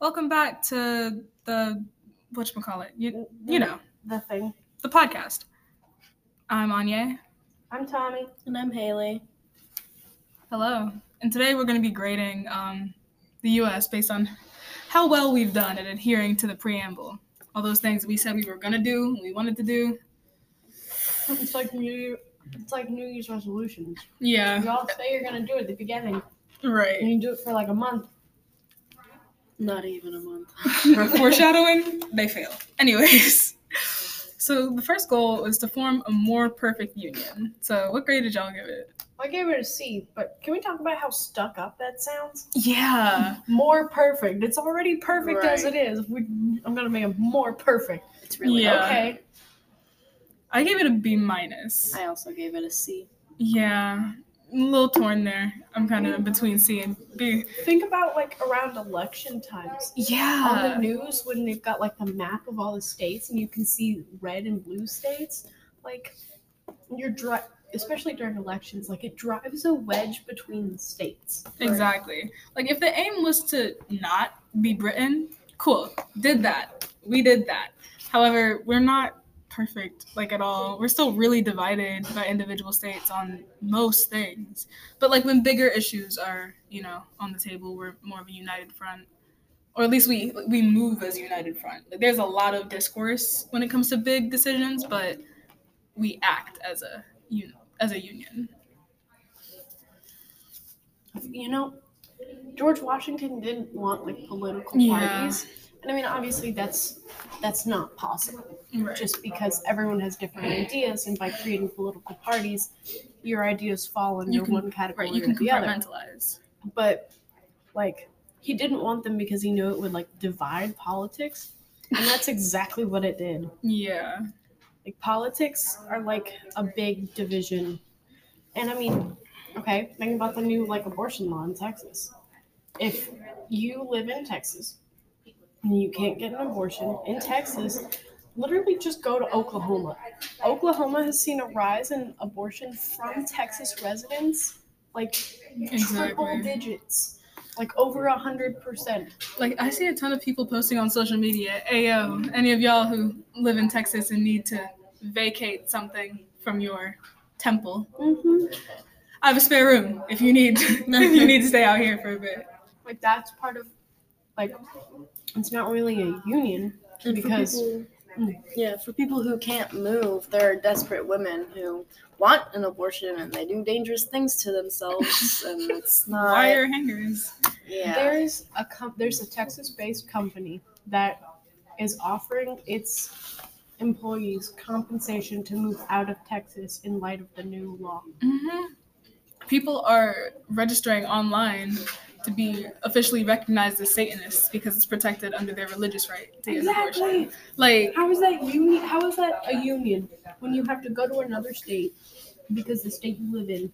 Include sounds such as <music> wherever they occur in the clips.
Welcome back to the whatchamacallit. You call it? you know, the thing. the podcast. I'm Anya. I'm Tommy. And I'm Haley. Hello. And today we're gonna be grading um, the US based on how well we've done at adhering to the preamble. All those things we said we were gonna do, we wanted to do. It's like New Year, it's like New Year's resolutions. Yeah. You all say you're gonna do it at the beginning, right? and Right. you do it for like a month. Not even a month. <laughs> <laughs> Foreshadowing, they fail. Anyways. So the first goal was to form a more perfect union. So what grade did y'all give it? I gave it a C, but can we talk about how stuck up that sounds? Yeah. More perfect. It's already perfect as it is. We, I'm gonna make it more perfect. It's really Yeah. Okay. I gave it a B minus. I also gave it a C. Yeah, a little torn there. I'm kind of in between C and B. Think about like around election times. Yeah. On the news when they've got like the map of all the states and you can see red and blue states like you're dri- especially during elections like it drives a wedge between the states exactly. Like if the aim was to not be Britain, cool, did that. We did that. However, we're not perfect like at all. We're still really divided by individual states on most things. But like when bigger issues are, you know, on the table, we're more of a united front. Or at least we we move as a united front. Like there's a lot of discourse when it comes to big decisions, but we act as a un- as a union. you know george washington didn't want like political Yeah. parties and i mean obviously that's that's not possible. Right. just because everyone has different ideas and by creating political parties your ideas fall under can- one category right, you or can the other. but like he didn't want them because he knew it would like divide politics and that's exactly what it did. Yeah. like politics are like a big division. And i mean okay think about the new like abortion law in texas. If you live in texas and you can't get an abortion in texas literally just go to oklahoma oklahoma has seen a rise in abortion from texas residents like triple digits like over a hundred percent Like I see a ton of people posting on social media, "Ayo, any of y'all who live in Texas and need to vacate something from your temple, mm-hmm. I have a spare room if you need <laughs> if you need to stay out here for a bit." like that's part of like it's not really a union And for because people- Mm. yeah, for people who can't move, there are desperate women who want an abortion and they do dangerous things to themselves, <laughs> and it's not. Wire hangers. Yeah. there's a com- there's a Texas-based company that is offering its employees compensation to move out of Texas in light of the new law. hmm People are registering online to be officially recognized as Satanists because it's protected under their religious right to abortion. Like, How is that union? How is that a union when you have to go to another state because the state you live in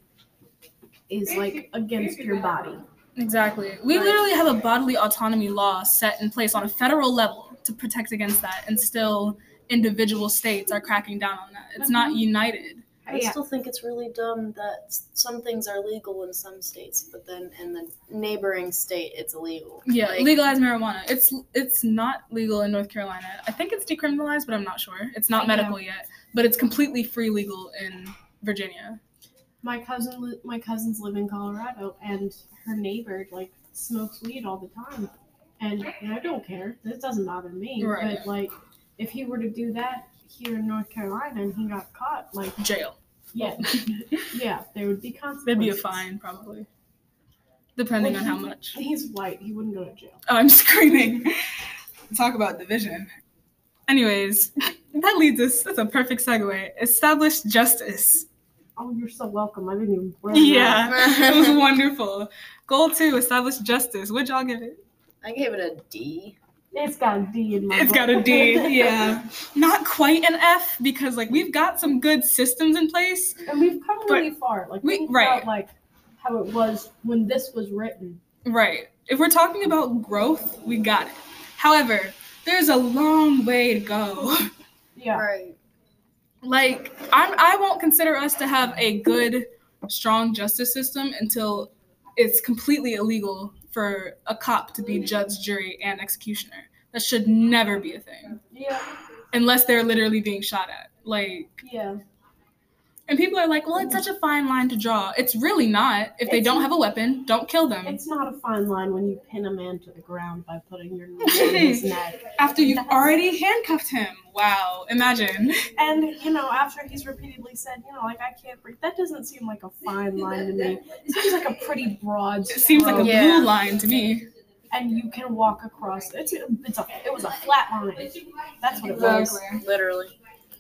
is like against your body? Exactly. We literally have a bodily autonomy law set in place on a federal level to protect against that, and still individual states are cracking down on that. It's not uh-huh. united. I Yeah. still think it's really dumb that some things are legal in some states, but then in the neighboring state it's illegal. Yeah, Like, legalize marijuana. It's it's not legal in North Carolina. I think it's decriminalized, but I'm not sure. It's not Yeah. medical yet, but it's completely free legal in Virginia. My cousin, my cousins live in Colorado, and her neighbor like smokes weed all the time, and, and I don't care. This doesn't bother me. Right. But like, if he were to do that here in North Carolina and he got caught, like, Jail. yeah, <laughs> yeah, there would be consequences. There'd be a fine probably, depending Well, on how much. He's white. He wouldn't go to jail. Oh, I'm <laughs> screaming. Talk about division. Anyways, that leads us. That's a perfect segue. Establish justice. Oh, you're so welcome. I didn't even. learn that. Yeah, <laughs> it was wonderful. Goal two: establish justice. Would y'all give it? I gave it a D. It's got a D in my. It's got a D, <laughs> Yeah, not quite an F because like we've got some good systems in place. and we've come But really far. Like we- right. about, like how it was when this was written. Right. If we're talking about growth, we got it. However, there's a long way to go. Yeah. Right. like I'm, I won't consider us to have a good, strong justice system until it's completely illegal for a cop to be judge, jury, and executioner. That should never be a thing Yeah. unless they're literally being shot at. Like, Yeah. and people are like, well, it's such a fine line to draw. It's really not. If they It's- don't have a weapon, don't kill them. It's not a fine line when you pin a man to the ground by putting your <laughs> knee on his neck. After you've already handcuffed him. Wow, imagine. And, you know, after he's repeatedly said, you know, like, I can't breathe, that doesn't seem like a fine line to me. It seems like a pretty broad It seems like a Yeah. blue line to me. And you can walk across. It's, it's a, it was a flat line. That's what it was. Literally.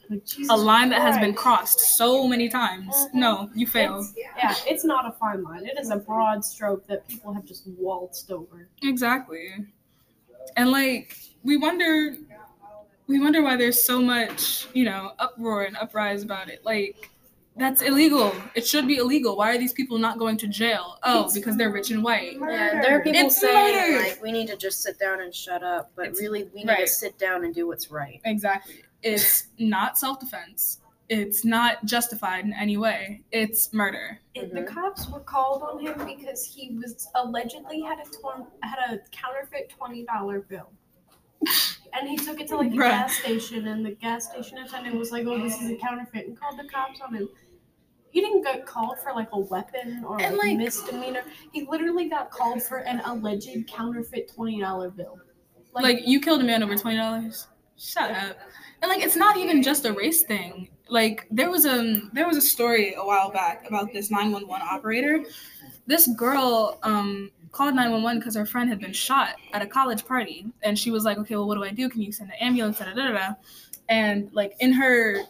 Like, A line that has been crossed so many times. Mhm. No, you fail. It's, yeah, it's not a fine line. It is a broad stroke that people have just waltzed over. Exactly. And like we wonder we wonder why there's so much, you know, uproar and uprise about it. Like that's illegal. It should be illegal. Why are these people not going to jail? Oh, It's- because they're rich and white. Yeah, there are people It's saying murder. like we need to just sit down and shut up, but It's- really we need right. to sit down and do what's right. Exactly. It's not self-defense. It's not justified in any way. It's murder. It, the mm-hmm. cops were called on him because he was allegedly had a twen- had a counterfeit twenty dollar bill, and he took it to like a Bruh. gas station, and the gas station attendant was like, "Oh, this is a counterfeit," and called the cops on him. He didn't get called for like a weapon or And, like, like- misdemeanor. He literally got called for an alleged counterfeit twenty dollar bill. Like, you killed a man over twenty dollars. Shut up. And like it's not even just a race thing. Like there was a there was a story a while back about this 911 operator. This girl um called 911 because her friend had been shot at a college party and she was like, "Okay, well what do I do? Can you send an ambulance?" Da, da, da, da. And like in her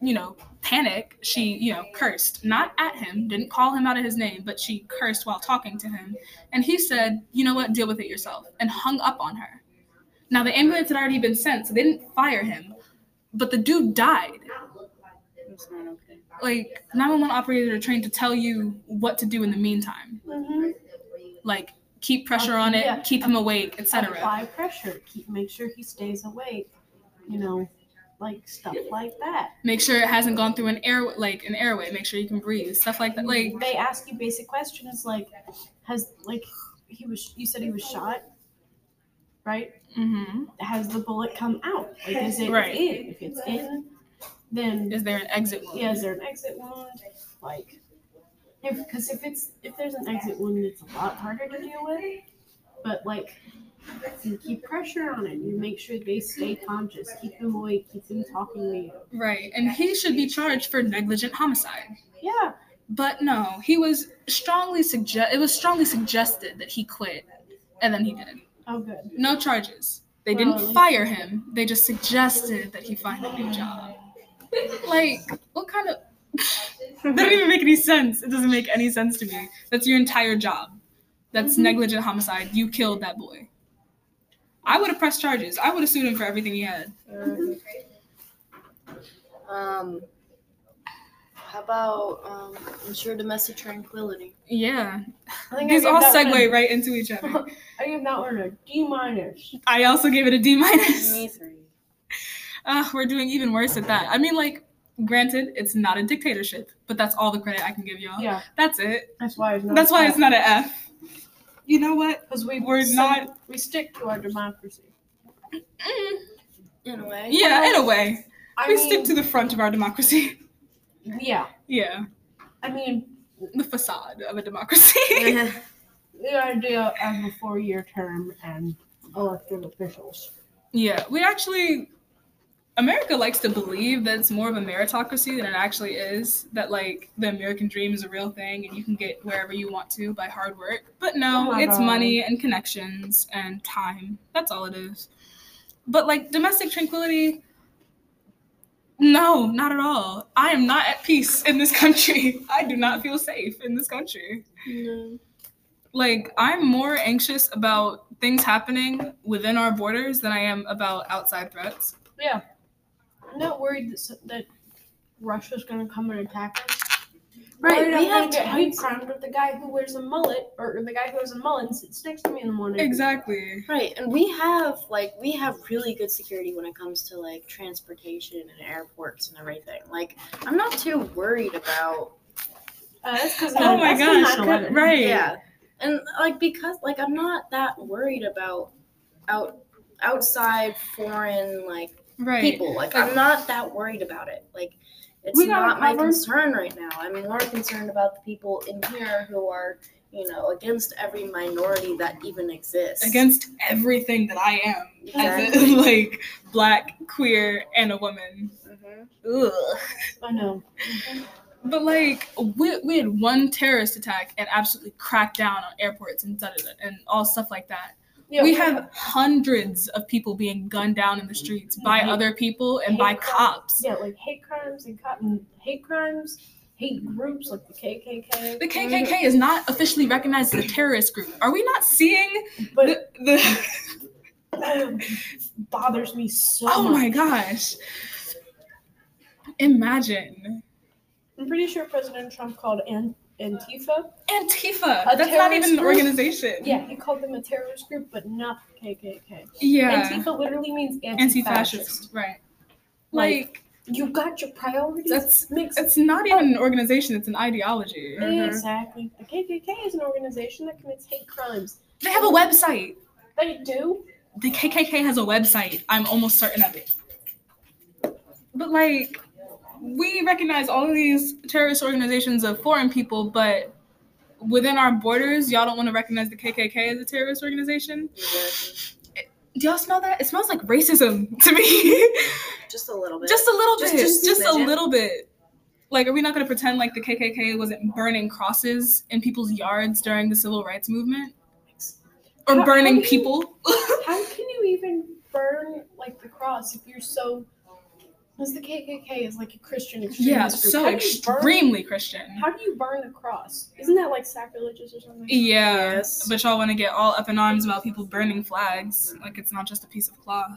you know, panic, she, you know, cursed, not at him, didn't call him out of his name, but she cursed while talking to him. And he said, you know what, deal with it yourself, and hung up on her. Now, the ambulance had already been sent, so they didn't fire him, but the dude died. Not okay. Like, 911 operators are trained to tell you what to do in the meantime. Mm-hmm. Like, keep pressure on it, Yeah. keep him awake, etc. Apply pressure. Keep make sure he stays awake. You know, like stuff like that. Make sure it hasn't gone through an air, like an airway. Make sure you can breathe, stuff like that. Like, they ask you basic questions like, has like he was you said he was shot, right? Mm-hmm. Has the bullet come out? Like is it Right. in? If it's in, then is there an exit wound? yeah, is there an exit wound? Like, if because if it's if there's an exit wound, it's a lot harder to deal with. But like, you keep pressure on it. You make sure they stay conscious. Keep them awake. Keep them talking to you. Right, and he should be charged for negligent homicide. Yeah. But no, he was strongly suggest. It was strongly suggested that he quit, and then he did. Oh, good. No charges. They Well, didn't fire him. They just suggested that he find a new job. Like, what kind of? <laughs> that doesn't even make any sense. It doesn't make any sense to me. That's your entire job. That's Mhm. negligent homicide. You killed that boy. I would have pressed charges. I would have sued him for everything he had. Um, how about um, ensure domestic tranquility? Yeah, I think these gave all that one segue right into each other. <laughs> I give that one a D minus. I also gave it a D minus. Me three. <laughs> Uh, we're doing even worse at that. I mean, like, granted, it's not a dictatorship, but that's all the credit I can give y'all. Yeah, That's it. that's why it's not. That's why it's not an F. You know what? because we we're so not- We stick to our democracy. Mm, In a way. yeah, in a way. I we mean, stick to the front of our democracy. Yeah, Yeah, I mean the facade of a democracy. <laughs> the idea of a four-year term and elected officials. yeah, we actually. America likes to believe that it's more of a meritocracy than it actually is. That like the American dream is a real thing and you can get wherever you want to by hard work. But no, Oh it's God. money and connections and time. That's all it is. But like domestic tranquility, no, not at all. I am not at peace in this country. <laughs> I do not feel safe in this country. No. Like I'm more anxious about things happening within our borders than I am about outside threats. Yeah, I'm not worried that, s- that Russia's gonna come and attack us. Right, Worried we I'm have gonna get to- hate crimed with the guy who wears a mullet, or the guy who wears a mullet and sits next to me in the morning. Exactly. Right, and we have like we have really good security when it comes to like transportation and airports and everything. Like I'm not too worried about Uh, that's because Oh my gosh, right. yeah. and like because like I'm not that worried about out outside foreign like Right. people. Like I'm not that worried about it. Like it's We got it not my concern right now. I'm more concerned about the people in here who are, you know, against every minority that even exists. Against everything that I am, as a, <laughs> like black, queer, and a woman. Mhm. Ugh. I know. But like we, we had one terrorist attack and absolutely cracked down on airports and da, da, da, and all stuff like that. Yeah, we have hundreds of people being gunned down in the streets by Mhm. other people and by Hate crimes. cops. yeah, like hate crimes and cotton hate crimes, hate groups like the KKK. The KKK is not officially recognized as a terrorist group. Are we not seeing But the, the bothers me so Oh much. my gosh. Imagine. I'm pretty sure President Trump called An- Antifa. Antifa. A That's not even an group? organization. Yeah, he called them a terrorist group, but not the KKK. Yeah. Antifa literally means Anti anti-fascist. Right. Like, Like, You got your priorities That's- mixed. it's not even an organization, it's an ideology. Exactly. Uh-huh. The KKK is an organization that commits hate crimes. They have a website. They do. The KKK has a website. I'm almost certain of it. But like, we recognize all of these terrorist organizations of foreign people, but within our borders, y'all don't want to recognize the KKK as a terrorist organization. Exactly. Do y'all smell that? It smells like racism <laughs> to me. Just a little bit. just a little Just- bit. just Just, a a little bit. Like, are we not going to pretend like the KKK wasn't burning crosses in people's yards during the civil rights movement? Or How- how burning do you- people? <laughs> How can you even burn like the cross if you're so? Because the KKK is like a Christian extremist yeah, group. so you burn- extremely Christian. How do you burn the cross? Isn't that like sacrilegious or something? Yeah, Yes. but y'all want to get all up in arms about people burning flags, like it's not just a piece of cloth.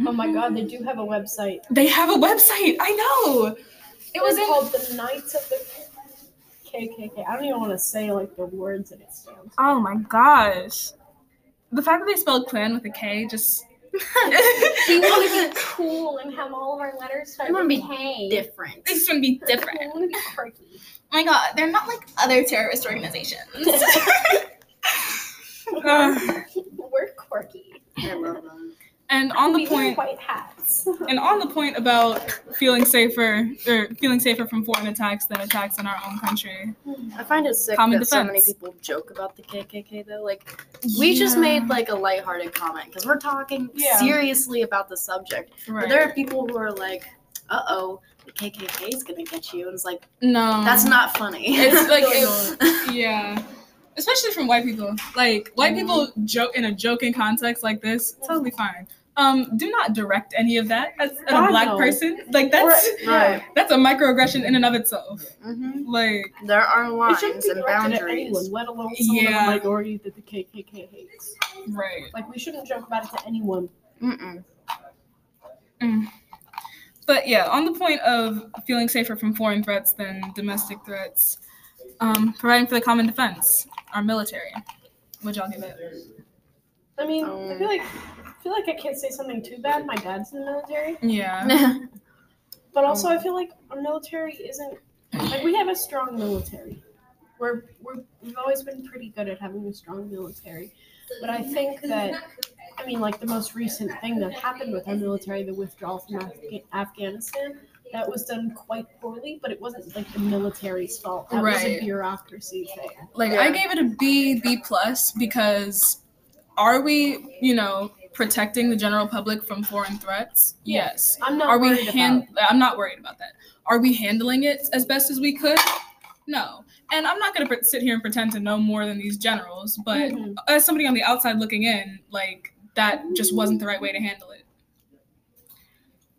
Oh my God, they mm-hmm. do have a website. They have a website. I know. It was in. called the Knights of the KKK. I don't even want to say like the words that it stands. For. Oh my gosh, the fact that they spelled clan with a K just. We want to be <laughs> cool and have all of our letters start We wanna with be K. different. This would be different. We want to be quirky. Oh my god, they're not like other terrorist organizations. Uh, <laughs> <laughs> We're quirky. I love them. And on the point, white hats. <laughs> and on the point about feeling safer or feeling safer from foreign attacks than attacks in our own country. I find it sick Common that so many people joke about the KKK though. Like we just made like a lighthearted comment because we're talking Yeah. seriously about the subject. right. But there are people who are like, "Uh oh, the KKK is gonna get you," and it's like no, that's not funny. It's <laughs> like it- <laughs> yeah, especially from white people. Like white people joke in a joking context like this, totally fine. Um, do not direct any of that as, at a black no. person. Like that's right. that's a microaggression in and of itself. hmm Like There are It lines shouldn't be and directed at boundaries. anyone, let alone someone Yeah. of a minority that the KKK hates. right. Like we shouldn't joke about it to anyone. Mm-mm. But yeah, on the point of feeling safer from foreign threats than domestic threats, um, providing for the common defense, our military. Would y'all give it? I mean, I Um, feel like I feel like I can't say something too bad. My dad's in the military, Yeah. <laughs> but also I feel like our military isn't like we have a strong military. We're, we're we've always been pretty good at having a strong military, but I think that I mean like the most recent thing that happened with our military, the withdrawal from Afga- Afghanistan, that was done quite poorly. But it wasn't like the military's fault. That was a bureaucracy thing. Like Yeah. I gave it a B, B plus because are we, you know, protecting the general public from foreign threats? Yes. I'm not Are we hand? I'm not worried about that. Are we handling it as best as we could? No. And I'm not gonna pre- sit here and pretend to know more than these generals, but Mhm. as somebody on the outside looking in, like that just wasn't the right way to handle it.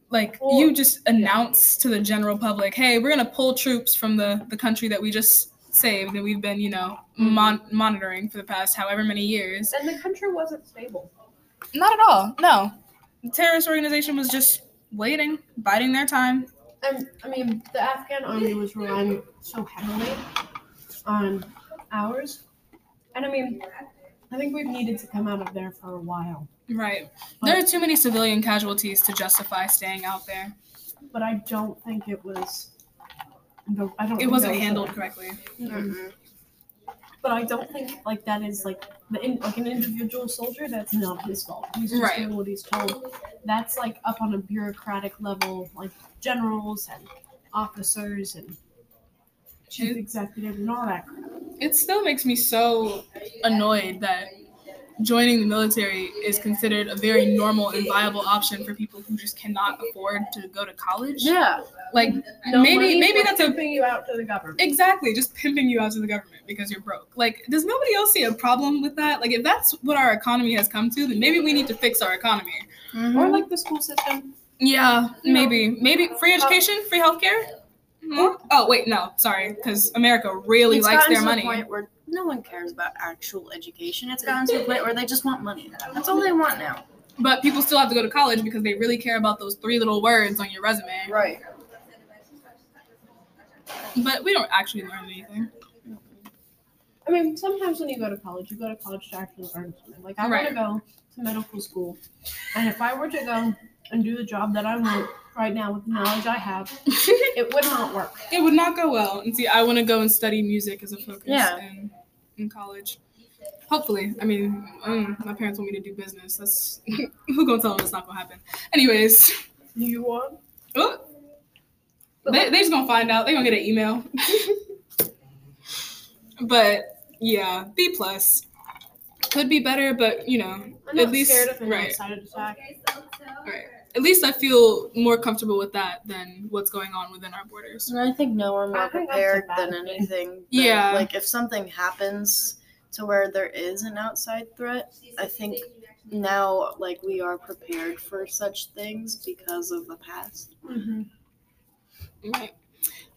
Like Well, you just announce to the general public, "Hey, we're gonna pull troops from the the country that we just saved and we've been, you know, mm-hmm. mon- monitoring for the past however many years." And the country wasn't stable. Not at all. No, the terrorist organization was just waiting, biding their time. And I mean, the Afghan army was relying so heavily on ours. And I mean, I think we've needed to come out of there for a while. Right. There are too many civilian casualties to justify staying out there. But I don't think it was. The, I don't. It wasn't handled correctly. Mm-mm. But I don't think like that is like the in, like an individual soldier. That's not his fault. He's just Right. doing what he's told. That's like up on a bureaucratic level, like generals and officers and chief It- executive and all that. crap. it still makes me so annoyed that joining the military is considered a very normal and viable option for people who just cannot afford to go to college. Yeah. Like No maybe maybe that's a pimping you out to the government. exactly just pimping you out to the government because you're broke. Like does nobody else see a problem with that? Like if that's what our economy has come to, then maybe we need to fix our economy. Or like the school system. Yeah, You know, maybe maybe free education, free healthcare. Hmm? Oh wait, no, sorry, because America really it's likes their to money. point where no one cares about actual education. It's gotten to the point where they just want money. That's all they want now. But people still have to go to college because they really care about those three little words on your resume. Right. <laughs> But we don't actually learn anything. I mean, sometimes when you go to college, you go to college to actually learn something. Like I Right. want to go to medical school, and if I were to go and do the job that I want right now with the knowledge I have, <laughs> it would not work. it would not go well. And see, I want to go and study music as a focus Yeah. in, in college. Hopefully. I mean, um, my parents want me to do business. That's <laughs> who gonna tell them it's not gonna happen. Anyways, You want? oh, they they just gonna find out. They're gonna get an email. <laughs> but yeah, B plus could be better, but you know, I'm at not least scared of an right. outside attack. Right. At least I feel more comfortable with that than what's going on within our borders. And I think no one more I think that's a prepared than anything. than- Yeah. Like if something happens to where there is an outside threat, I think now like we are prepared for such things because of the past. Mm-hmm. Right.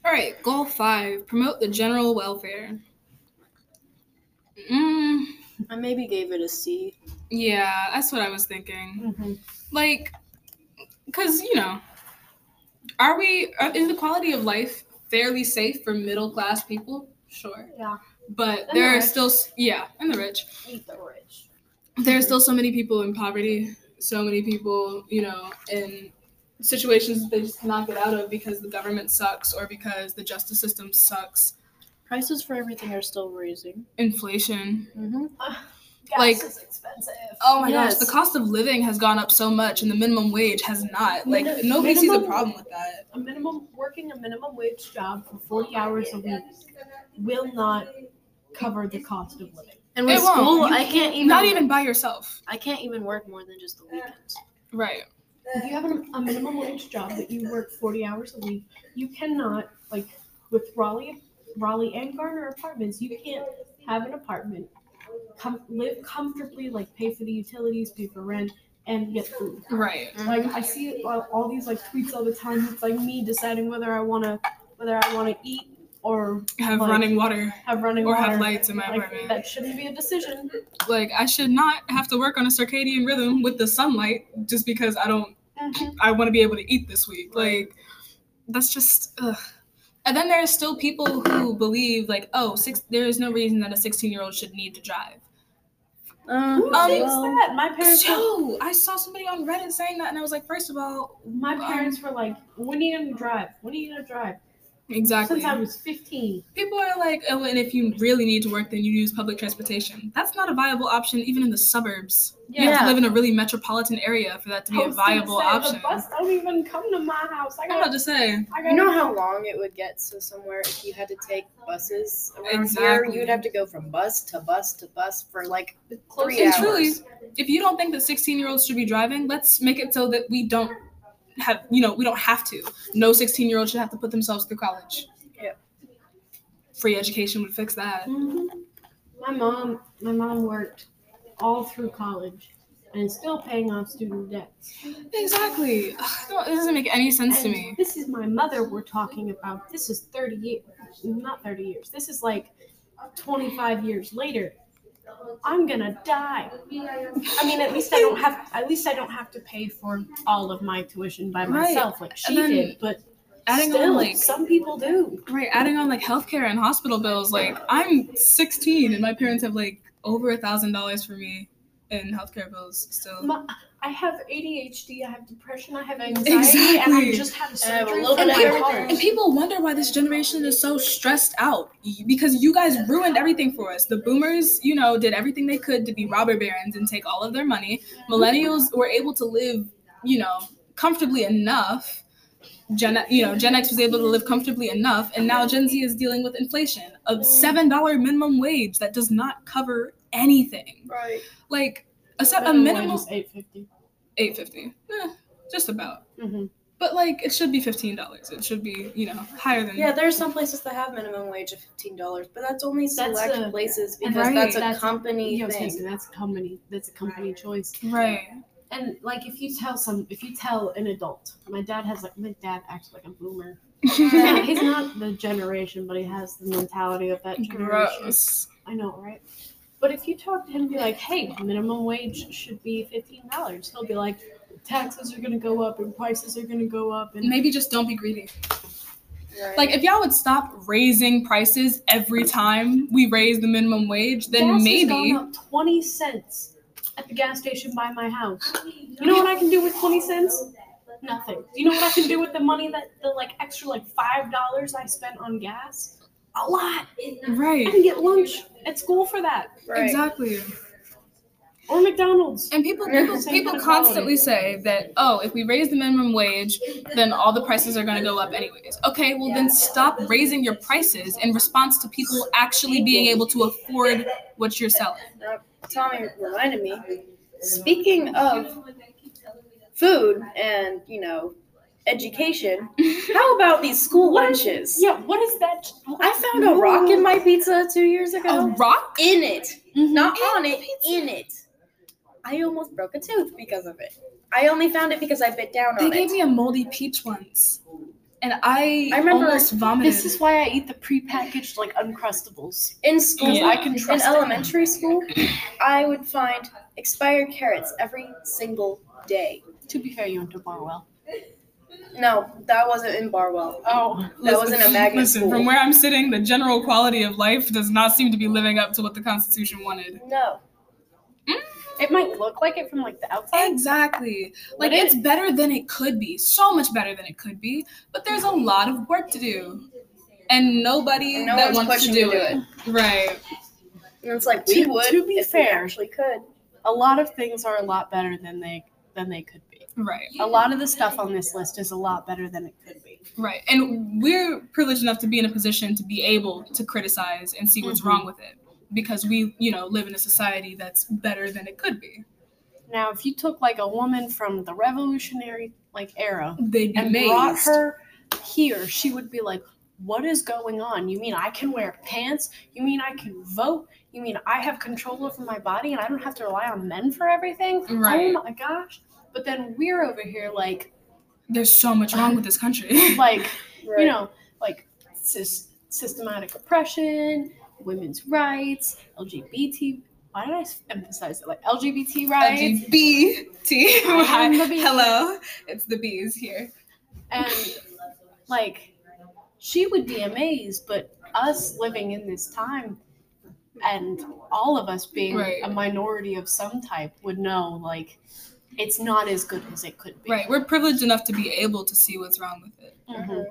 All right. Goal five: promote the general welfare. Mm, I maybe gave it a C. yeah, that's what I was thinking. Mm-hmm. Like, cause you know, are we? uh, Is the quality of life fairly safe for middle class people? Sure. Yeah. But And there the are still, yeah, and the rich. Eat the rich. There are still so many people in poverty. So many people, you know, in situations that they just cannot get out of because the government sucks or because the justice system sucks. Prices for everything are still raising. Inflation. Mm-hmm. Gas Like- is expensive. Oh my Yes. gosh, the cost of living has gone up so much and the minimum wage has not. Like Mini- nobody sees a problem with that. a minimum working a minimum wage job for 40 hours a week will not cover the cost of living. And It with won't. school, You I can't even. Not even by yourself. I can't even work more than just the weekends. Right. If you have an, a minimum wage job that you work 40 hours a week, you cannot like with Raleigh, Raleigh and Garner apartments, you can't have an apartment, com- live comfortably, like pay for the utilities, pay for rent, and get food. Right. Like I see all, all these like tweets all the time. It's like me deciding whether I wanna whether I wanna eat or Have Like- running water have running or water. have lights in my Like, apartment. that shouldn't be a decision. Like I should not have to work on a circadian rhythm with the sunlight just because I don't I want to be able to eat this week. Like that's just ugh. And then there are still people who believe like, oh, six there is no reason that a 16 year old should need to drive. Uh, Who Um, thinks well, that? My parents. were, I saw somebody on Reddit saying that, and I was like, first of all, my um, parents were like, "When are you gonna drive? When are you gonna drive?" Exactly. Since I was 15. People are like, oh, and if you really need to work, then you use public transportation. That's not a viable option, even in the suburbs. Yeah. You have to live in a really metropolitan area for that to be a viable say, option. The bus don't even come to my house. I I'm got. about to say, I got You know how long it would get to somewhere if you had to take buses around Exactly. here? You'd have to go from bus to bus to bus for like close three and hours. truly, if you don't think that 16 year olds should be driving, let's make it so that we don't have, you know, we don't have to. No 16 year old should have to put themselves through college. Yeah. Free education would fix that. Mhm. My mom, my mom worked all through college and is still paying off student debts. Exactly. No, it doesn't make any sense to me. This is my mother we're talking about. This is 30 years, not 30 years. This is like 25 years later. I'm gonna die. I mean, at least I don't have. At least I don't have to pay for all of my tuition by Right. myself, like she then did. But Adding still, on like some people do. Right, adding on like healthcare and hospital bills. Like I'm 16 and my parents have like over a thousand dollars for me in healthcare bills still. My, I have ADHD. I have depression. I have anxiety, and I Exactly. just had I surgery. have a little bit of everything. And people wonder why this generation is so stressed out because you guys ruined everything for us. The boomers, you know, did everything they could to be robber barons and take all of their money. Millennials were able to live, you know, comfortably enough. Gen, you know, Gen X was able to live comfortably enough, and now Gen Z is dealing with inflation of seven dollar minimum wage that does not cover anything. Right. Like a, se- a Minimum wage is eight fifty. eight fifty, eh, just about. Mm-hmm. But like, it should be fifteen dollars. It should be, you know, higher than Yeah, there are some places that have minimum wage of fifteen dollars, but that's only That's select a- places because right, that's a that's- company Yeah, I was gonna thing. say that's a company. That's a company choice. right. And like, if you tell some, if you tell an adult, my dad has like, my dad acts like a boomer. And <laughs> he's not the generation, but he has the mentality of that generation. Gross. I know, right? But if you talk to him and be like, hey, minimum wage should be fifteen dollars, he'll be like, taxes are gonna go up and prices are gonna go up and Maybe just don't be greedy. Right. Like, if y'all would stop raising prices every time we raise the minimum wage, then gas has maybe. gone up twenty cents at the gas station by my house. <gasps> You know what I can do with twenty cents? Nothing. You know what I can do with the money that the like extra like five dollars I spent on gas? A lot. I Right. can get lunch at school for that. right. Exactly. Or McDonald's. And people people, people constantly say that oh, if we raise the minimum wage, then all the prices are going to go up anyways. Okay, well then stop raising your prices in response to people actually being able to afford what you're selling. Tommy reminded me. Speaking of food and you know education, how about these school What? lunches? Yeah, what is that? I found a rock in my pizza two years ago. A rock? In it, mm-hmm. not In on it, in it. I almost broke a tooth because of it. I only found it because I bit down They on gave me a moldy peach once, and I, I remember almost vomited. This is why I eat the prepackaged like uncrustables. In school, Because I can in trust it. elementary school, I would find expired carrots every single day. To be fair, you went to Barwell. No, that wasn't in Barwell. Oh, That wasn't a magnet Listen, school. from where I'm sitting, the general quality of life does not seem to be living up to what the Constitution wanted. No. Hmm? it might look like it from like the outside. Exactly. Like it? it's better than it could be. So much better than it could be. But there's a lot of work to do. And nobody And no that wants to do to it. Right. And it's like we To- would to be if we fair. actually could. A lot of things are a lot better than they than they could be. Right. A lot of the stuff on this list is a lot better than it could be. Right. And we're privileged enough to be in a position to be able to criticize and see what's Mhm. wrong with it. Because we, you know, live in a society that's better than it could be. Now, if you took like a woman from the Revolutionary like era They'd be and amazed. brought her here, she would be like, "What is going on? You mean I can wear pants? You mean I can vote? You mean I have control over my body and I don't have to rely on men for everything? Right. Oh my gosh!" But then we're over here like, There's so much wrong with this country. <laughs> like Right. you know, like sys- systematic oppression, women's rights, LGBT. Why did I emphasize it? Like LGBT rights. LGBT. I am the bee. Hello. It's the bees here. and like she would be amazed but us living in this time and all of us being Right. a minority of some type would know like it's not as good as it could be Right. We're privileged enough to be able to see what's wrong with it. Mhm.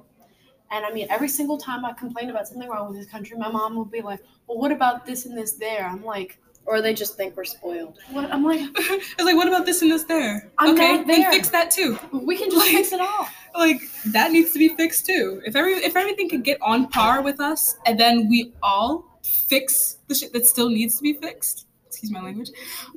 and i mean every single time i complain about something wrong with this country my mom will be like well what about this and this there i'm like Or they just think we're spoiled. what i'm like <laughs> it's like, what about this and this there? I'm okay, not then fix that too. we can just Like- fix it all <laughs> Like that needs to be fixed too. If every if everything could get on par with us, and then we all fix the shit that still needs to be fixed. Excuse my language.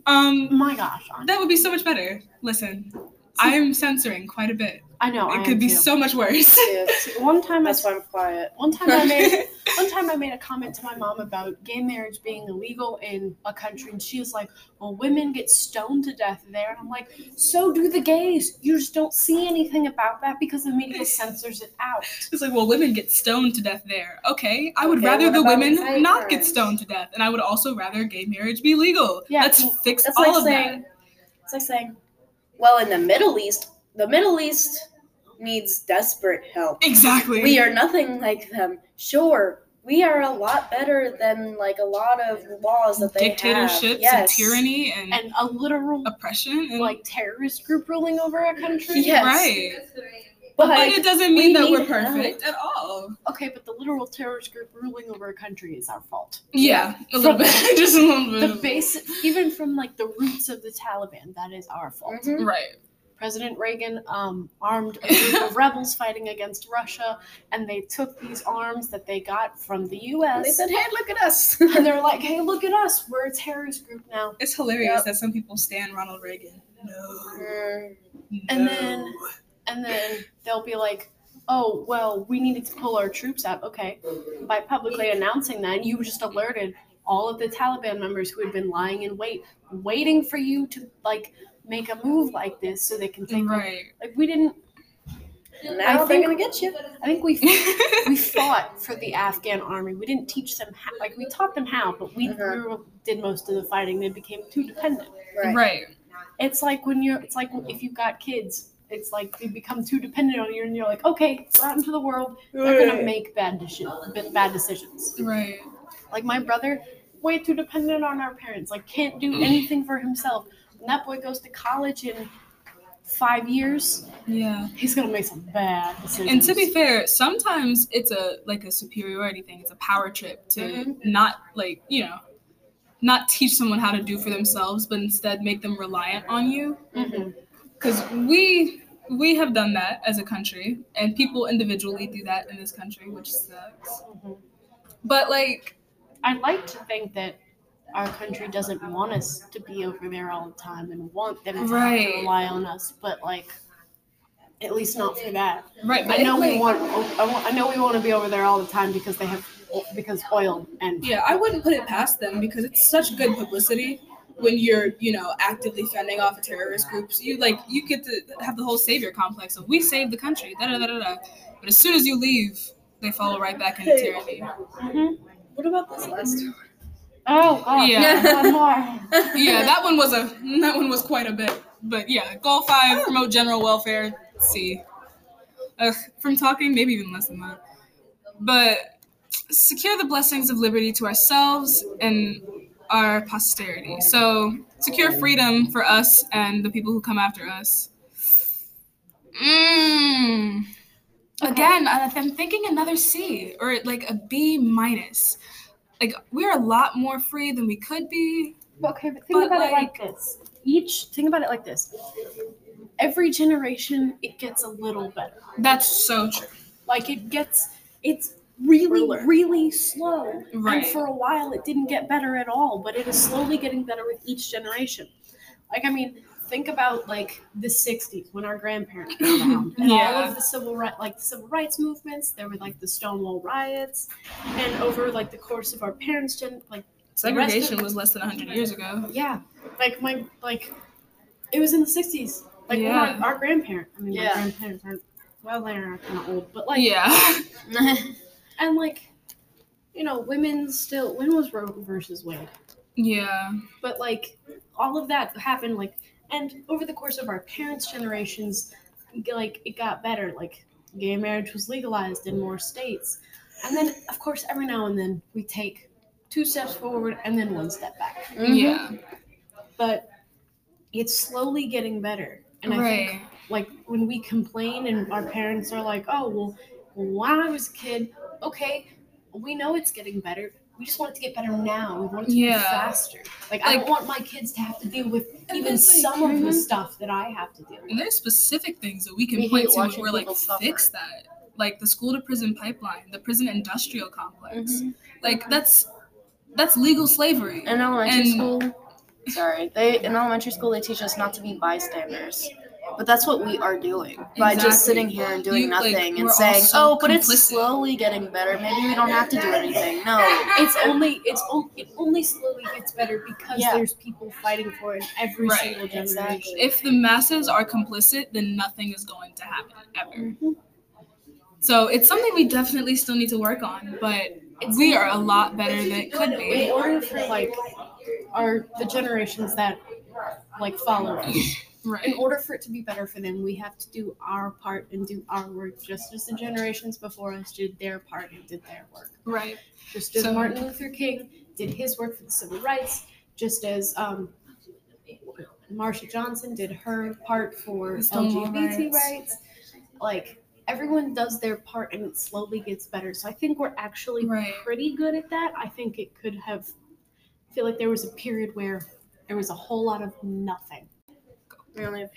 Um, my gosh that would be so much better. Listen, <laughs> I am censoring quite a bit. i know I it am could be too. so much worse. Yeah, one time I that's why I'm quiet. one time i made <laughs> One time I made a comment to my mom about gay marriage being illegal in a country, and she was like, Well, women get stoned to death there. And I'm like, So do the gays. You just don't see anything about that because the media <laughs> censors it out. It's like, well, women get stoned to death there. Okay, I would Okay, rather the women hate not get stoned to death, and I would also rather gay marriage be legal. Yeah, Let's can- fix all like of saying, that. it's like saying, well, in the Middle East, the Middle East needs desperate help. Exactly. We are nothing like them. Sure, we are a lot better than like a lot of laws that they Dictatorships have. and tyranny and, And a literal oppression and like terrorist group ruling over a country. Yes. right. But But it doesn't we mean that we're help. perfect at all. Okay, but the literal terrorist group ruling over a country is our fault. Yeah, a little From- bit, <laughs> just a little bit. The base, even from like the roots of the Taliban, that is our fault. Mhm. right. President Reagan um, armed a group of <laughs> rebels fighting against Russia, and they took these arms that they got from the U.S. They said, "Hey, look at us." <laughs> and they're like, "Hey, look at us! We're a terrorist group now." It's hilarious Yep. that some people stand Ronald Reagan. No. Mm. And no. then- And then they'll be like, "Oh, well, we needed to pull our troops out." Okay, by publicly announcing that, you just alerted all of the Taliban members who had been lying in wait, waiting for you to like make a move like this so they can take. over. right. Like we didn't. Now they're gonna get you. I think we we fought for the Afghan army. We didn't teach them how, like we taught them how, but we, uh-huh. we did most of the fighting. They became too dependent. Right. right. It's like when you're, it's like if you've got kids, it's like they become too dependent on you, and you're like, okay, go out into the world. They're gonna make bad decisions. Bad decisions. Right. Like my brother, way too dependent on our parents. Like can't do anything for himself. When that boy goes to college in five years, Yeah. he's gonna make some bad decisions. And to be fair, sometimes it's a like a superiority thing. It's a power trip to Mhm. not like, you know, not teach someone how to do for themselves, but instead make them reliant on you. Mhm. Because we we have done that as a country, and people individually do that in this country, which sucks. Mhm. But like, I'd like to think that our country doesn't want us to be over there all the time and want them to have Right. to rely on us, but like, at least not for that. right? I know like, we want. I, want, I know we want to be over there all the time because they have because oil and Yeah, I wouldn't put it past them because it's such good publicity when you're, you know, actively fending off a terrorist groups. You like you get to have the whole savior complex of we saved the country, da da da da da. But as soon as you leave, they follow right back into tyranny. Mhm. What about this last one? Oh god. Yeah. One more. <laughs> Yeah, that one was a that one was quite a bit. But yeah, goal five, promote general welfare. C. Ugh, from talking, maybe even less than that. But secure the blessings of liberty to ourselves and our posterity. So secure freedom for us and the people who come after us. Mm. Again, I'm thinking another C or like a B minus. Like we're a lot more free than we could be. Okay, but think But, about it like- like this. Each think about it like this. Every generation, it gets a little better. That's so true. Like it gets, it's really, Ruler. really slow. Right. And for a while, it didn't get better at all, but it is slowly getting better with each generation. Like, I mean, think about like the '60s when our grandparents were <laughs> around, and all Yeah. of the civil right, like the civil rights movements. There were like the Stonewall riots, and over like the course of our parents' gen, like Segregation was less than 100 years ago. yeah, like my like, it was in the '60s. Like Yeah. our, our grandparents. I mean, Yeah. my grandparents aren't. Well, they're kind of old, but like yeah. <laughs> <laughs> and like you know women still when was roe versus wade Yeah. but like all of that happened like and over the course of our parents generations like it got better like gay marriage was legalized in more states and then of course every now and then we take two steps forward and then one step back Mhm. Yeah. but it's slowly getting better and i think Right. like when we complain and our parents are like, oh, well, when I was a kid, okay, we know it's getting better. We just want it to get better now. We want it to Yeah. be faster. Like, I don't want my kids to have to deal with even it's like- some of the Mhm. stuff that I have to deal with. And there's specific things that we can We point to and watching we're like, suffer. fix that. Like the school to prison pipeline, the prison industrial complex. Mhm. Like that's that's legal slavery. In elementary And- school, sorry, they in elementary school they teach us not to be bystanders. But that's what we are doing by Exactly. just sitting here and doing You, nothing we're and saying, so "Oh, but it's slowly getting better. Maybe we don't have to do anything." No, <laughs> It's only it's on, it only slowly gets better because Yeah. there's people fighting for it every Right, single generation. exactly. if the masses are complicit, then nothing is going to happen ever. Mhm. So it's something we definitely still need to work on, but we are a lot better than it could in be. order for like our the generations that like follow us in order for it to be better for them, we have to do our part and do our work just as the generations before us did their part and did their work. Right. Just as So- Martin Luther King did his work for the civil rights, just as um, Marsha Johnson did her part for LGBT riots. rights. Like everyone does their part and it slowly gets better. So I think we're actually Right. pretty good at that. I think it could have I feel like there was a period where there was a whole lot of nothing. We only have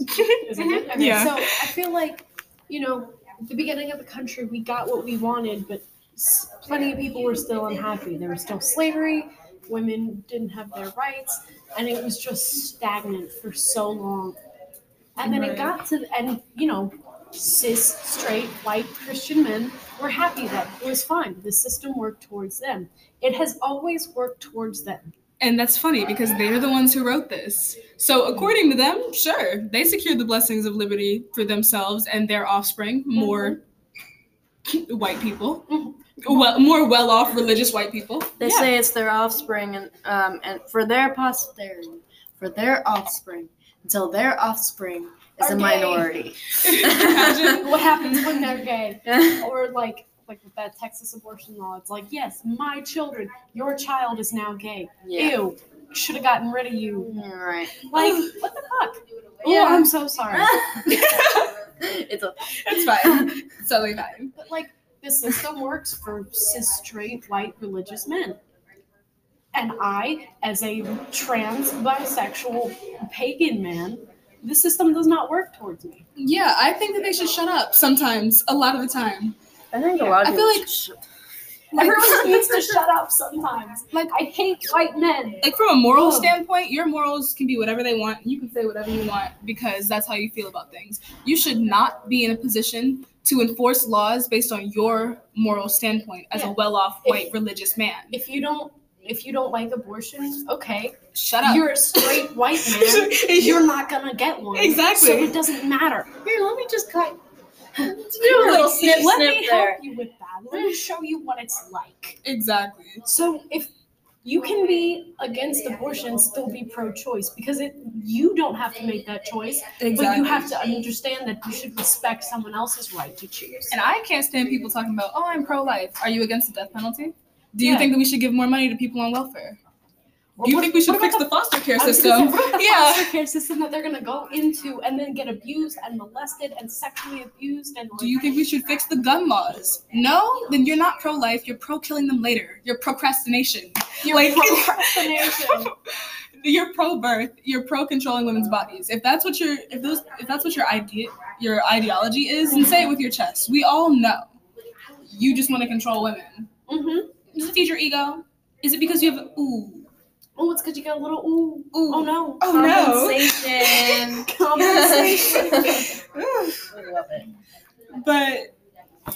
Is it good? Okay, Yeah. So I feel like, you know, at the beginning of the country, we got what we wanted, but plenty of people were still unhappy. There was still slavery, women didn't have their rights, and it was just stagnant for so long. And then Right. it got to, and you know, cis, straight, white Christian men were happy that it was fine. The system worked towards them. It has always worked towards them. And that's funny because they're the ones who wrote this. So, according to them, sure, they secured the blessings of liberty for themselves and their offspring, more white people, Mhm. well, more well-off religious white people. They Yeah. say it's their offspring, and um, and for their posterity, for their offspring, until their offspring is Are a gay. minority. <laughs> Imagine. <laughs> what happens when they're gay? <laughs> or like like with that Texas abortion law, it's like, yes, my children, your child is now gay. yeah. Ew, should have gotten rid of you. Right. Like, <laughs> what the fuck? Yeah. Oh, I'm so sorry. <laughs> it's a it's fine. It's totally fine. But like, the system works for cis, straight, white, religious men. And I, as a trans, bisexual, pagan man, the system does not work towards me. Yeah, I think that they should shut up sometimes, a lot of the time. I think a lot of I feel people <laughs> like- Everyone <laughs> needs to shut up sometimes. Like, I hate white men. Like from a moral Oh. standpoint, your morals can be whatever they want. You can say whatever you want because that's how you feel about things. You should not be in a position to enforce laws based on your moral standpoint as a well-off If- white religious man. if you don't if you don't like abortion, okay, Shut up. you're a straight white <laughs> man. You're not gonna get one. Exactly. So it doesn't matter. Here, let me just cut. Do a little snip, Let snip me there. help you with that. Let me show you what it's like. exactly. So if you can be against abortion still be pro-choice because it you don't have to make that choice, Exactly. but you have to understand that you should respect someone else's right to choose. And I can't stand people talking about, "Oh, I'm pro-life." Are you against the death penalty? Do you Yeah. think that we should give more money to people on welfare? Do you what- think we should fix about the foster care system? say, what the Yeah. foster care system that they're gonna go into and then get abused and molested and sexually abused and Do you think we should fix the gun laws? No? Then you're not pro life, you're pro killing them later. You're procrastination. you're like- <laughs> procrastination? You're pro birth, you're pro controlling women's bodies. If that's what your if those if that's what your idea your ideology is, then say it with your chest. We all know. You just want to control women. mm-hmm. Does it feed your ego? Is it because you have ooh Oh, it's because you got a little ooh. ooh Oh no. oh no? Compensation. <laughs> Compensation. <laughs> I love it. But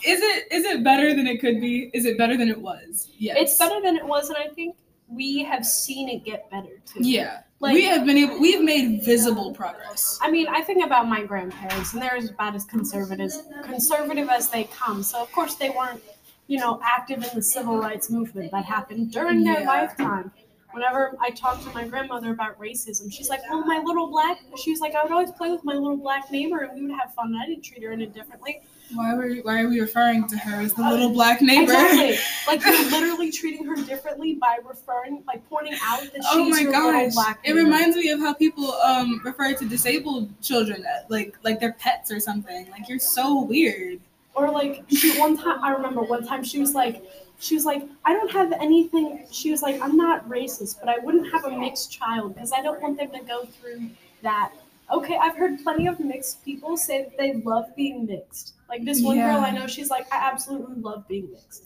is it is it better than it could be? Is it better than it was? Yes. it's better than it was, and I think we have seen it get better too. Yeah. Like- we have been able we've made visible progress. I mean, I think about my grandparents, and they're about as conservative conservative as they come. So of course they weren't, you know, active in the civil rights movement that happened during their Yeah. lifetime. Whenever I talk to my grandmother about racism, she's like, "Well, my little black," she was like, "I would always play with my little black neighbor, and we would have fun. And I didn't treat her any differently." Why were why are we referring to her as the little black neighbor? Exactly. <laughs> Like you're literally treating her differently by referring, like pointing out that she's Oh my your little gosh! black It reminds me of how people um refer to disabled children uh, like like they're pets or something. Like you're so weird. Or like she one time I remember one time she was like she was like I don't have anything she was like I'm not racist but I wouldn't have a mixed child because I don't want them to go through that. Okay, I've heard plenty of mixed people say that they love being mixed. Like this one girl I know she's like I absolutely love being mixed.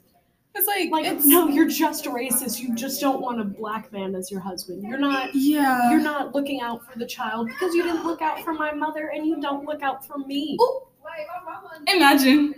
It's like, Like it's no, you're just racist. You just don't want a black man as your husband. You're not yeah. you're not looking out for the child because you didn't look out for my mother and you don't look out for me. Imagine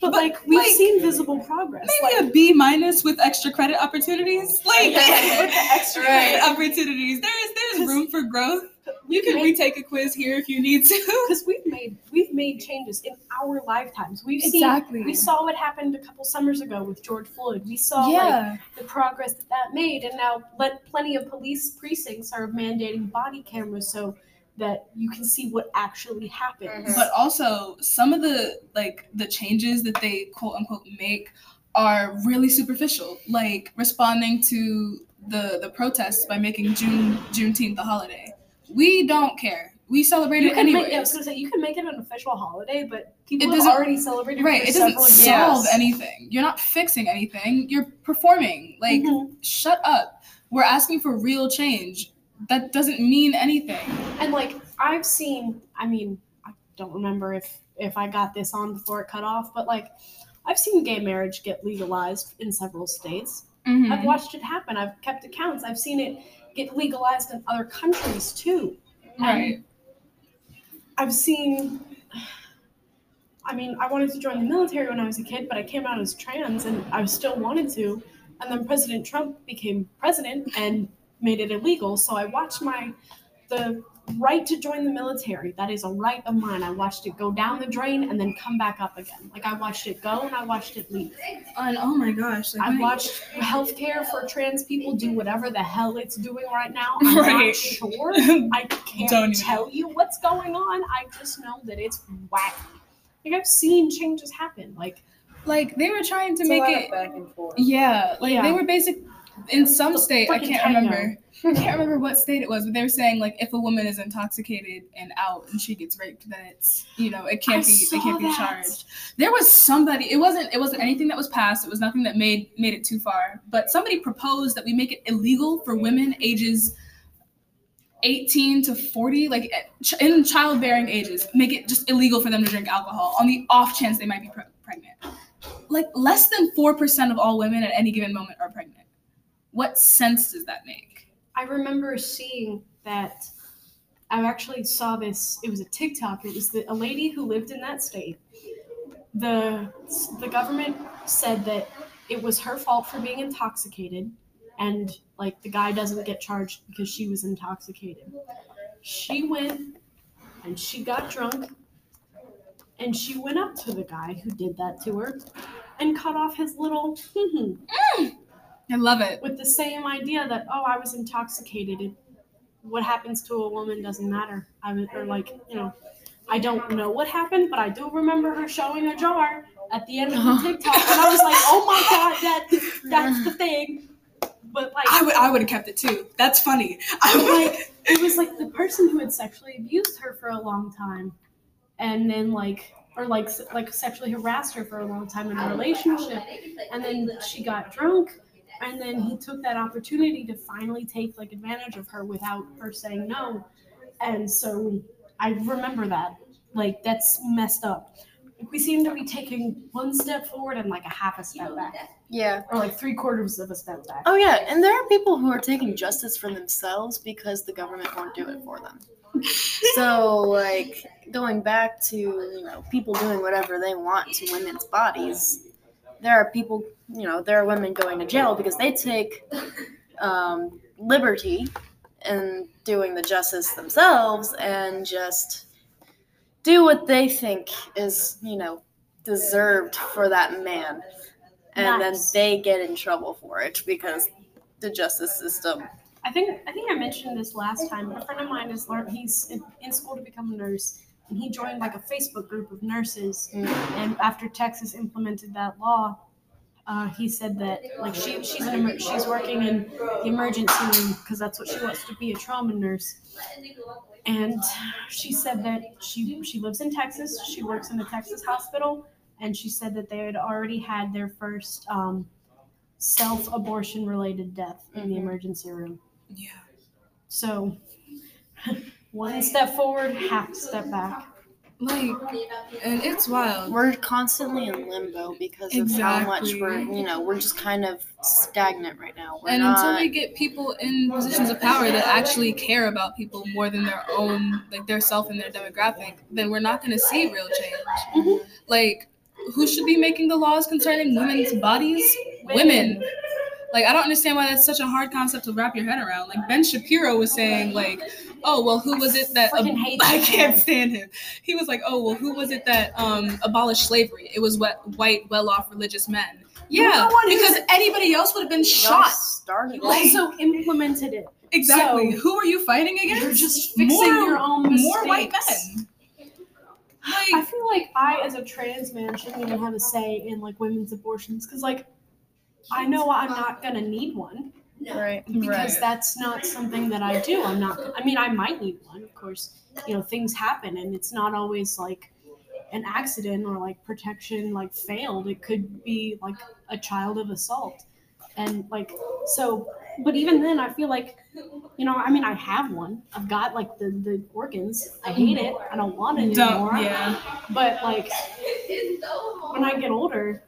But like we've like, seen visible progress. maybe like, a B minus with extra credit opportunities. Like <laughs> with the extra credit credit. opportunities. There is there's room for growth. You can retake a quiz here if you need to. <laughs> because we've made we've made changes in our lifetimes. We've Exactly. seen we saw what happened a couple summers ago with George Floyd. We saw like the progress that that made, and now but plenty of police precincts are mandating body cameras so that you can see what actually happens. Mhm. But also some of the like the changes that they quote unquote make are really superficial. Like responding to the the protests by making June Juneteenth a holiday. We don't care. We celebrate you it can anyways. make, yeah, I was gonna say you can make it an official holiday, but people It have doesn't- already celebrated right. for It doesn't solve years. anything. You're not fixing anything. You're performing. Like Mhm. shut up. We're asking for real change. That doesn't mean anything. And like I've seen, I mean, I don't remember if if I got this on before it cut off, but like I've seen gay marriage get legalized in several states. Mhm. I've watched it happen. I've kept accounts. I've seen it get legalized in other countries too. Right. I've seen. I mean, I wanted to join the military when I was a kid, but I came out as trans, and I still wanted to. And then President Trump became president and made it illegal. So I watched my the right to join the military. That is a right of mine. I watched it go down the drain and then come back up again. Like I watched it go and I watched it leave. And oh my gosh. Like, I when I- watched healthcare for trans people do whatever the hell it's doing right now. <laughs> I'm not sure. <laughs> I can't Don't tell you what's going on. I just know that it's whack. Like I've seen changes happen. Like like they were trying to It's a make lot it of back and forth. Yeah, like Yeah. they were basic in some state. I can't tango. remember. <laughs> I can't remember what state it was, but they were saying like if a woman is intoxicated and out and she gets raped, then it's you know it can't I be they can't be charged. There was somebody. It wasn't it wasn't anything that was passed. It was nothing that made made it too far. But somebody proposed that we make it illegal for women ages. 18 to 40 like eh, in childbearing ages make it just illegal for them to drink alcohol on the off chance they might be pre- pregnant like less than 4% of all women at any given moment are pregnant what sense does that make I remember seeing that. I actually saw this. It was a TikTok. It was the, a lady who lived in that state. The the government said that it was her fault for being intoxicated, and like the guy doesn't get charged because she was intoxicated. She went and she got drunk, and she went up to the guy who did that to her, and cut off his little <laughs> mm. I love it with the same idea that oh I was intoxicated. It, what happens to a woman doesn't matter. I was or like you know, I don't know what happened, but I do remember her showing a jar at the end of the uh-huh. TikTok, and I was like, oh my god, that that's the thing. But like, i would i would have kept it too that's funny i would like it was like the person who had sexually abused her for a long time, and then like or like like sexually harassed her for a long time in a relationship, and then she got drunk and then he took that opportunity to finally take like advantage of her without her saying no. And so i remember that. Like that's messed up. We seem to be taking one step forward and like a half a step back. Yeah. or like three quarters of a step back. Oh yeah, and there are people who are taking justice for themselves because the government won't do it for them. <laughs> so like going back to you know people doing whatever they want to women's bodies, there are people you know there are women going to jail because they take um, liberty in doing the justice themselves and just do what they think is you know deserved for that man and Nice. then they get in trouble for it because the justice system i think i think i mentioned this last time a friend of mine is learned he's in, in school to become a nurse and he joined like a facebook group of nurses. Mm. and after texas implemented that law uh, he said that like she she's an emer- she's working in the emergency room because that's what she wants to be a trauma nurse. And she said that she she lives in Texas. She works in a Texas hospital. And she said that they had already had their first um, self abortion related death in the Mhm. emergency room. Yeah. So <laughs> one step forward half step back. Like and it's wild. We're constantly in limbo because of how much we're you know we're just kind of stagnant right now. We're and not until we get people in positions of power that actually care about people more than their own like their self and their demographic then we're not going to see real change. Mhm. like who should be making the laws concerning women's bodies? Women. Like I don't understand why that's such a hard concept to wrap your head around. Like Ben Shapiro was saying, like, oh well, who was it that hate <laughs> I can't stand him. He was like, oh well, who was it that um abolished slavery? It was what white, well-off religious men. Yeah, who's- because anybody else would have been shot. started. You also <laughs> implemented it. Exactly. So- who are you fighting against? You're just fixing more, your own mistakes. more white men. I feel like I, as a trans man, shouldn't even have a say in like women's abortions because, like, I know I'm not gonna need one Right. because Right. that's not something that I do. I'm not. I mean, I might need one, of course. You know, things happen, and it's not always like an accident or like protection like failed. It could be like a child of assault, and like so. But even then, I feel like, you know, I mean, I have one. I've got like the the organs. I hate it. I don't want it anymore. don't, yeah. But like when I get older,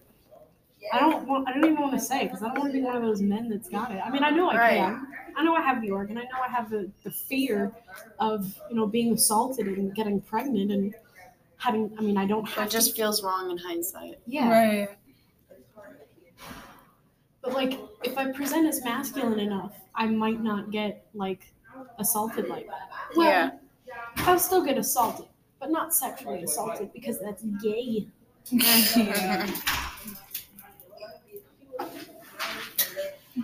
I don't want. I don't even want to say because I don't want to be one of those men that's got it. I mean, I know I Right. can. I know I have the organ. I know I have the, the fear of you know being assaulted and getting pregnant and having. I mean, I don't have It just feels wrong in hindsight. yeah. Right. But like, if I present as masculine enough, I might not get like assaulted like that. Well, Yeah. I'll still get assaulted, but not sexually assaulted because that's gay. <laughs> yeah.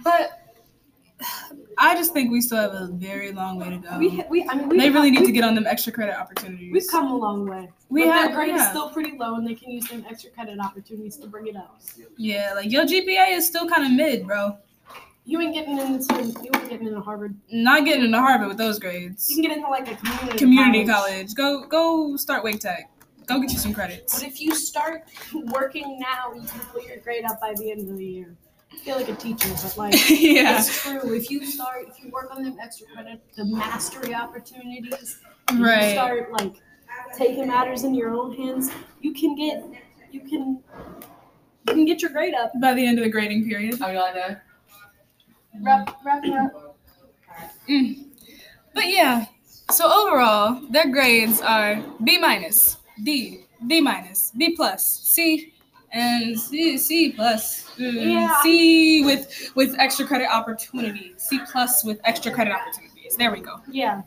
But <sighs> I just think we still have a very long way to go. We, we, I mean, we they really need we, to get on them extra credit opportunities. We've come a long way. We but have, their grade is still pretty low, and they can use them extra credit opportunities to bring it up. Yeah, like your GPA is still kind of mid, bro. You ain't getting into you ain't getting into Harvard. Not getting into Harvard with those grades. You can get into like a community Community college. Go go start Wake Tech. Go get you some credits. But if you start working now, you can pull your grade up by the end of the year. I feel like a teacher, but like <laughs> yeah. it's true. If you start, if you work on them extra credit, the mastery opportunities, and you Right. start like taking matters in your own hands, you can get, you can, you can get your grade up. By the end of the grading period. I got to Wrap, wrap it up. Mm. But yeah, so overall, their grades are B minus, D, B minus, B plus, C, and C, C plus, mm, Yeah. C with with extra credit opportunities, C plus with extra credit opportunities. There we go. Yeah.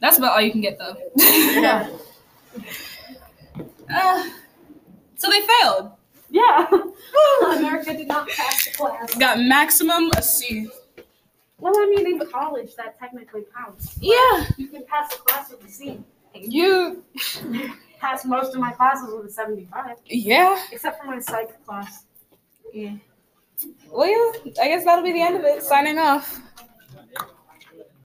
That's about all you can get though. Yeah. <laughs> Uh, so they failed. Yeah. <laughs> America did not pass the class. Got maximum a C. Well, I mean, in college, that technically counts. Yeah, You can pass the class with a C. you. <laughs> Pass most of my classes with a 75, Yeah. except for my psych class. Yeah. Well, I guess that'll be the end of it. Signing off.